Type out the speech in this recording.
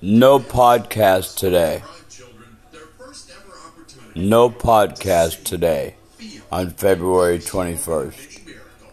No podcast today. No podcast today on February 21st.